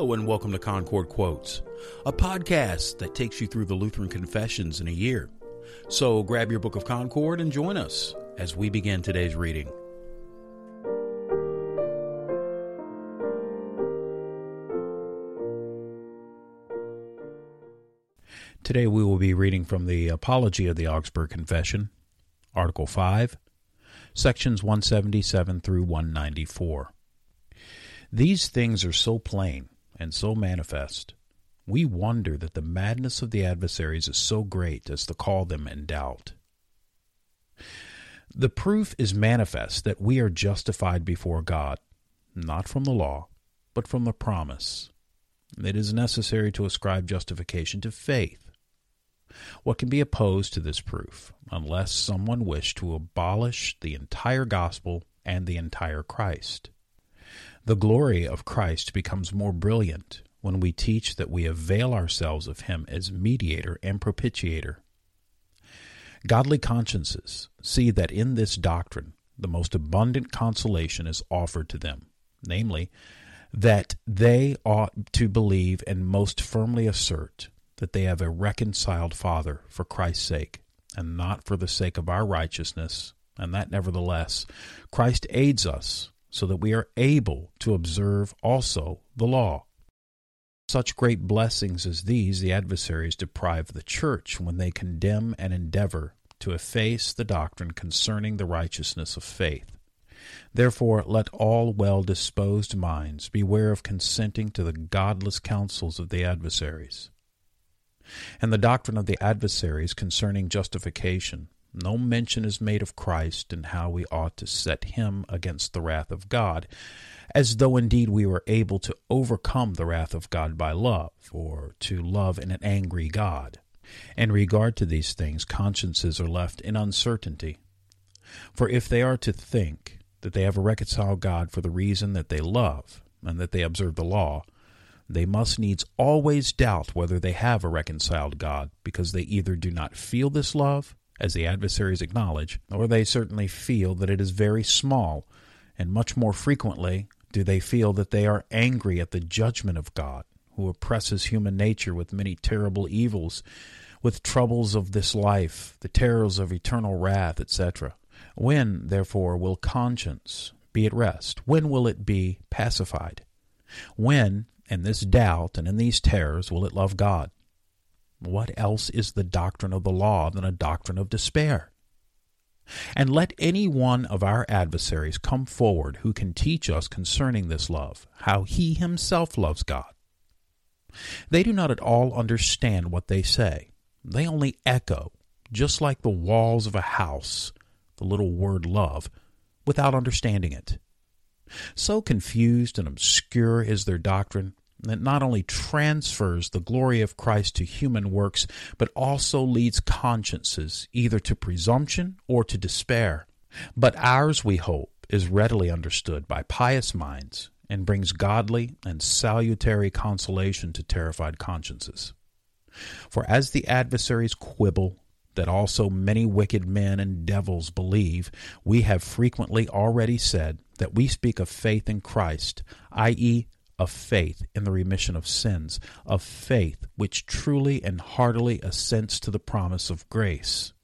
Hello and welcome to Concord Quotes, a podcast that takes you through the Lutheran confessions in a year. So grab your book of Concord and join us as we begin today's reading. Today we will be reading from the Apology of the Augsburg Confession, Article 5, sections 177 through 194. These things are so plain and so manifest, we wonder that the madness of the adversaries is so great as to call them in doubt. The proof is manifest that we are justified before God, not from the law, but from the promise. It is necessary to ascribe justification to faith what can be opposed to this proof, unless someone wished to abolish the entire gospel and the entire Christ? The glory of Christ becomes more brilliant when we teach that we avail ourselves of him as mediator and propitiator. Godly consciences see that in this doctrine the most abundant consolation is offered to them, namely, that they ought to believe and most firmly assert that they have a reconciled Father for Christ's sake, and not for the sake of our righteousness, and that nevertheless Christ aids us so that we are able to observe also the law. Such great blessings as these the adversaries deprive the church when they condemn and endeavor to efface the doctrine concerning the righteousness of faith. Therefore, let all well disposed minds beware of consenting to the godless counsels of the adversaries and the doctrine of the adversaries concerning justification, no mention is made of Christ and how we ought to set him against the wrath of God, as though indeed we were able to overcome the wrath of God by love, or to love in an angry God. In regard to these things, consciences are left in uncertainty. For if they are to think that they have a reconciled God for the reason that they love, and that they observe the law, they must needs always doubt whether they have a reconciled God, because they either do not feel this love, as the adversaries acknowledge, or they certainly feel that it is very small, and much more frequently do they feel that they are angry at the judgment of God, who oppresses human nature with many terrible evils, with troubles of this life, the terrors of eternal wrath, etc. When, therefore, will conscience be at rest? When will it be pacified? When, in this doubt and in these terrors will it love God? What else is the doctrine of the law than a doctrine of despair? And let any one of our adversaries come forward who can teach us concerning this love, how he himself loves God. They do not at all understand what they say. They only echo, just like the walls of a house, the little word love, without understanding it. So confused and obscure is their doctrine that not only transfers the glory of Christ to human works, but also leads consciences either to presumption or to despair. But ours, we hope, is readily understood by pious minds and brings godly and salutary consolation to terrified consciences. For as the adversaries quibble that also many wicked men and devils believe, we have frequently already said that we speak of faith in Christ, i.e., of faith in the remission of sins, of faith which truly and heartily assents to the promise of grace.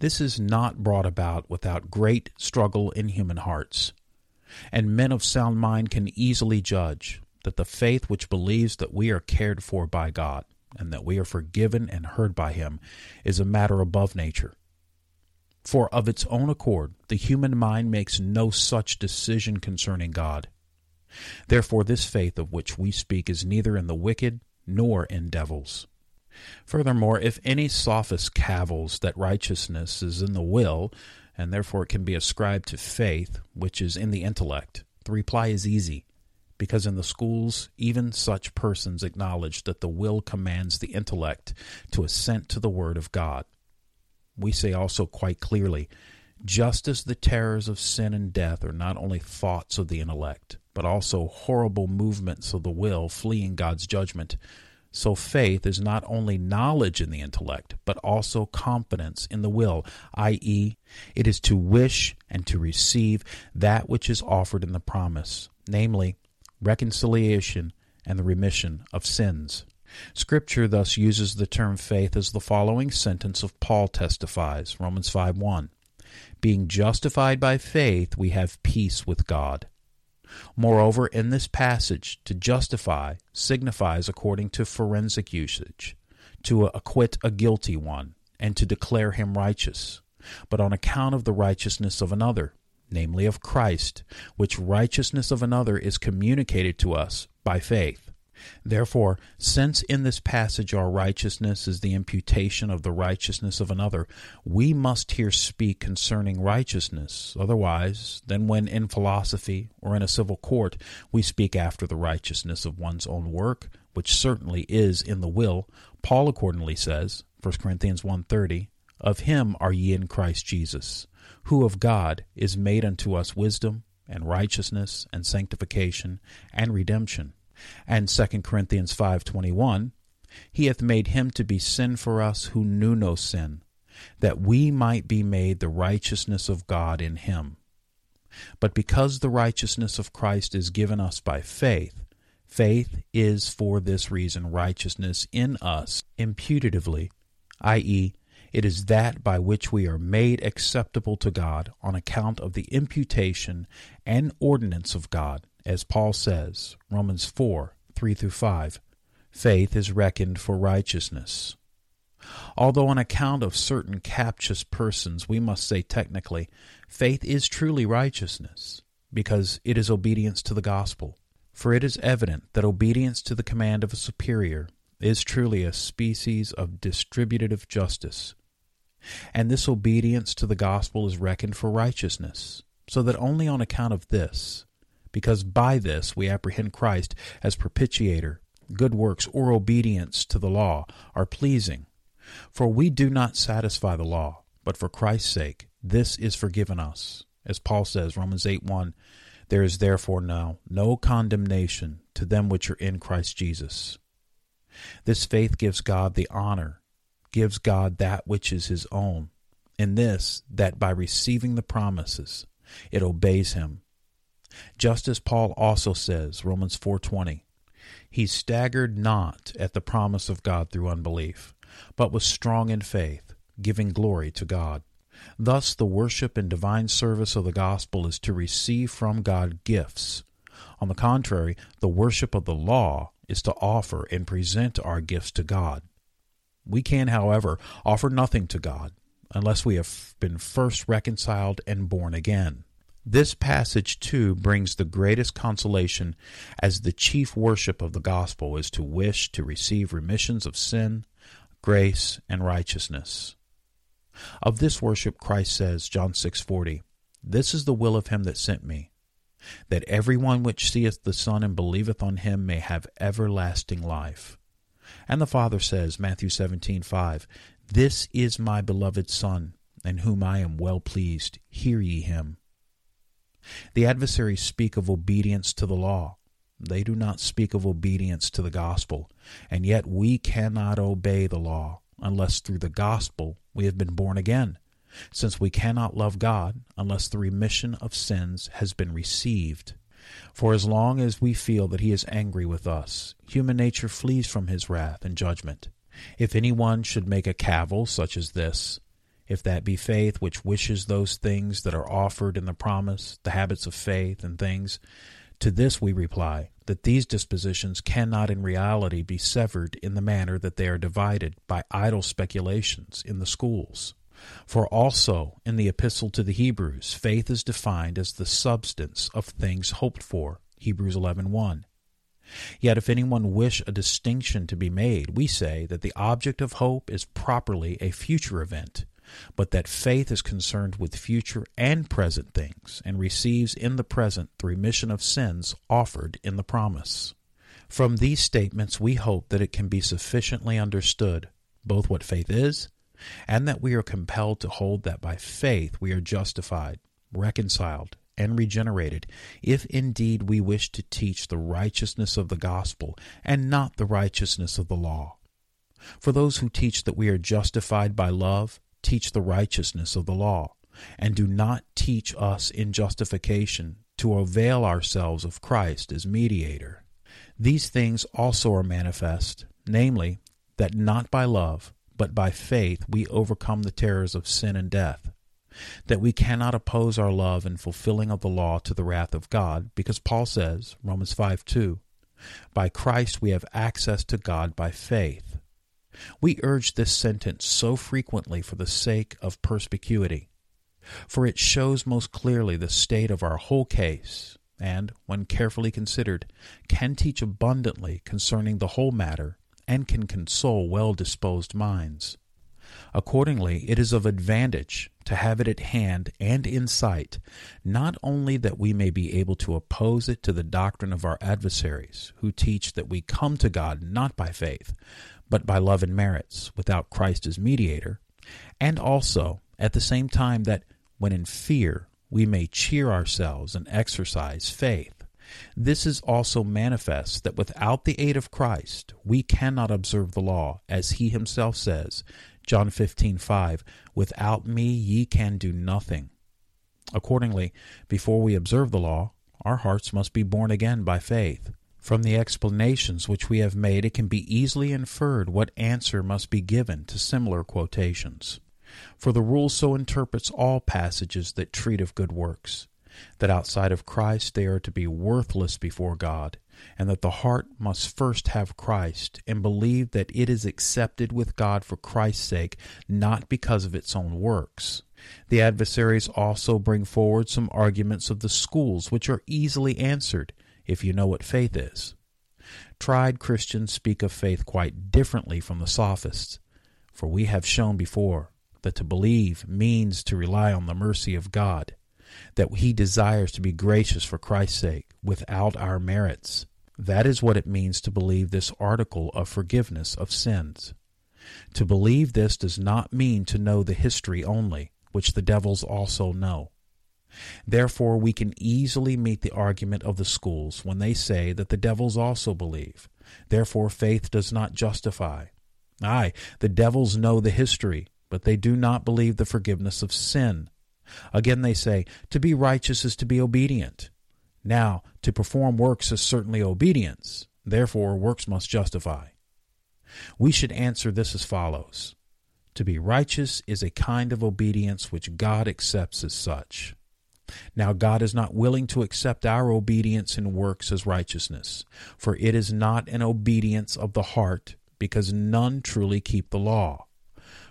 This is not brought about without great struggle in human hearts. And men of sound mind can easily judge that the faith which believes that we are cared for by God and that we are forgiven and heard by Him is a matter above nature. For of its own accord, the human mind makes no such decision concerning God. Therefore, this faith of which we speak is neither in the wicked nor in devils. Furthermore, if any sophist cavils that righteousness is in the will, and therefore it can be ascribed to faith, which is in the intellect, the reply is easy, because in the schools even such persons acknowledge that the will commands the intellect to assent to the word of God. We say also quite clearly, just as the terrors of sin and death are not only thoughts of the intellect, but also horrible movements of the will fleeing God's judgment, so faith is not only knowledge in the intellect, but also confidence in the will, i.e., it is to wish and to receive that which is offered in the promise, namely, reconciliation and the remission of sins. Scripture thus uses the term faith as the following sentence of Paul testifies, Romans 5 1. Being justified by faith, we have peace with God. Moreover, in this passage, to justify signifies, according to forensic usage, to acquit a guilty one, and to declare him righteous, but on account of the righteousness of another, namely of Christ, which righteousness of another is communicated to us by faith. Therefore, since in this passage our righteousness is the imputation of the righteousness of another, we must here speak concerning righteousness. Otherwise, than when in philosophy or in a civil court we speak after the righteousness of one's own work, which certainly is in the will, Paul accordingly says, 1 Corinthians 1.30, Of him are ye in Christ Jesus, who of God is made unto us wisdom, and righteousness, and sanctification, and redemption and 2 Corinthians 5:21, he hath made him to be sin for us who knew no sin, that we might be made the righteousness of God in him. But because the righteousness of Christ is given us by faith, faith is for this reason righteousness in us imputatively, i.e., it is that by which we are made acceptable to God on account of the imputation and ordinance of God, as Paul says, Romans 4 3 through 5, faith is reckoned for righteousness. Although on account of certain captious persons, we must say technically, faith is truly righteousness, because it is obedience to the gospel. For it is evident that obedience to the command of a superior is truly a species of distributive justice. And this obedience to the gospel is reckoned for righteousness, so that only on account of this, because by this we apprehend Christ as propitiator. Good works or obedience to the law are pleasing. For we do not satisfy the law, but for Christ's sake this is forgiven us. As Paul says, Romans 8 1, There is therefore now no condemnation to them which are in Christ Jesus. This faith gives God the honor, gives God that which is his own, in this, that by receiving the promises, it obeys him just as Paul also says, Romans 4:20, he staggered not at the promise of God through unbelief, but was strong in faith, giving glory to God. Thus the worship and divine service of the gospel is to receive from God gifts. On the contrary, the worship of the law is to offer and present our gifts to God. We can, however, offer nothing to God unless we have been first reconciled and born again. This passage, too, brings the greatest consolation, as the chief worship of the gospel is to wish to receive remissions of sin, grace, and righteousness. Of this worship Christ says, John 6:40, This is the will of him that sent me, that every one which seeth the Son and believeth on him may have everlasting life. And the Father says, Matthew 17:5, This is my beloved Son, in whom I am well pleased. Hear ye him. The adversaries speak of obedience to the law. They do not speak of obedience to the gospel, and yet we cannot obey the law unless through the gospel we have been born again, since we cannot love God unless the remission of sins has been received. For as long as we feel that he is angry with us, human nature flees from his wrath and judgment. If any one should make a cavil such as this, if that be faith which wishes those things that are offered in the promise, the habits of faith and things, to this we reply that these dispositions cannot in reality be severed in the manner that they are divided by idle speculations in the schools. For also in the epistle to the Hebrews, faith is defined as the substance of things hoped for, Hebrews 11:1. Yet if anyone wish a distinction to be made, we say that the object of hope is properly a future event, but that faith is concerned with future and present things, and receives in the present the remission of sins offered in the promise. From these statements, we hope that it can be sufficiently understood both what faith is, and that we are compelled to hold that by faith we are justified, reconciled, and regenerated, if indeed we wish to teach the righteousness of the gospel and not the righteousness of the law. For those who teach that we are justified by love teach the righteousness of the law, and do not teach us in justification to avail ourselves of Christ as mediator. These things also are manifest, namely, that not by love, but by faith we overcome the terrors of sin and death. That we cannot oppose our love in fulfilling of the law to the wrath of God, because Paul says, Romans 5 2, By Christ we have access to God by faith. We urge this sentence so frequently for the sake of perspicuity, for it shows most clearly the state of our whole case, and, when carefully considered, can teach abundantly concerning the whole matter, and can console well disposed minds. Accordingly, it is of advantage to have it at hand and in sight, not only that we may be able to oppose it to the doctrine of our adversaries, who teach that we come to God not by faith, but by love and merits, without Christ as mediator, and also, at the same time, that when in fear we may cheer ourselves and exercise faith. This is also manifest that without the aid of Christ we cannot observe the law, as he himself says, John 15:5, "Without me ye can do nothing." Accordingly, before we observe the law, our hearts must be born again by faith. From the explanations which we have made, it can be easily inferred what answer must be given to similar quotations. For the rule so interprets all passages that treat of good works, that outside of Christ they are to be worthless before God, and that the heart must first have Christ and believe that it is accepted with God for Christ's sake, not because of its own works. The adversaries also bring forward some arguments of the schools which are easily answered if you know what faith is. Tried Christians speak of faith quite differently from the sophists, for we have shown before that to believe means to rely on the mercy of God, that He desires to be gracious for Christ's sake without our merits. That is what it means to believe this article of forgiveness of sins. To believe this does not mean to know the history only, which the devils also know. Therefore, we can easily meet the argument of the schools when they say that the devils also believe. Therefore, faith does not justify. Aye, the devils know the history, but they do not believe the forgiveness of sin. Again, they say, to be righteous is to be obedient. Now, to perform works is certainly obedience. Therefore, works must justify. We should answer this as follows To be righteous is a kind of obedience which God accepts as such. Now God is not willing to accept our obedience in works as righteousness, for it is not an obedience of the heart, because none truly keep the law.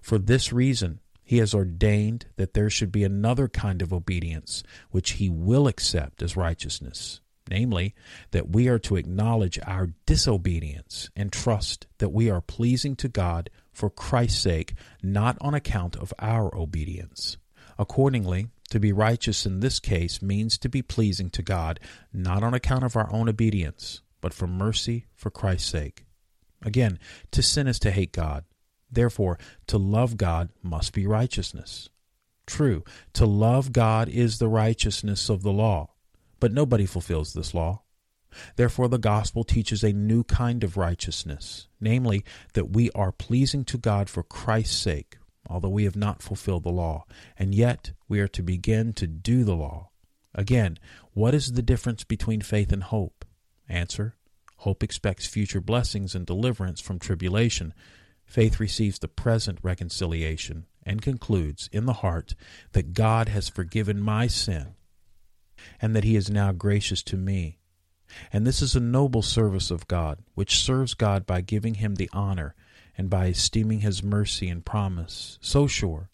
For this reason, he has ordained that there should be another kind of obedience, which he will accept as righteousness, namely, that we are to acknowledge our disobedience and trust that we are pleasing to God for Christ's sake, not on account of our obedience. Accordingly, to be righteous in this case means to be pleasing to God, not on account of our own obedience, but for mercy for Christ's sake. Again, to sin is to hate God. Therefore, to love God must be righteousness. True, to love God is the righteousness of the law, but nobody fulfills this law. Therefore, the gospel teaches a new kind of righteousness, namely, that we are pleasing to God for Christ's sake, although we have not fulfilled the law, and yet we are to begin to do the law. Again, what is the difference between faith and hope? Answer Hope expects future blessings and deliverance from tribulation. Faith receives the present reconciliation and concludes in the heart that God has forgiven my sin and that he is now gracious to me. And this is a noble service of God, which serves God by giving him the honor and by esteeming his mercy and promise, so sure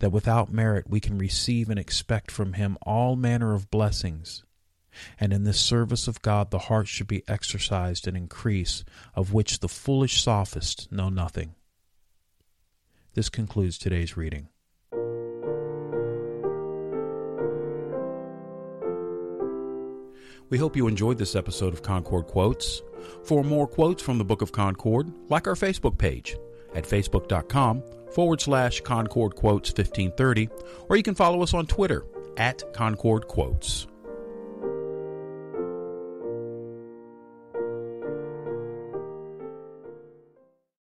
that without merit we can receive and expect from him all manner of blessings. And in this service of God the heart should be exercised and increase, of which the foolish sophists know nothing. This concludes today's reading. We hope you enjoyed this episode of Concord Quotes. For more quotes from the Book of Concord, like our Facebook page at facebook.com forward slash Concord Quotes 1530, or you can follow us on Twitter at Concord Quotes.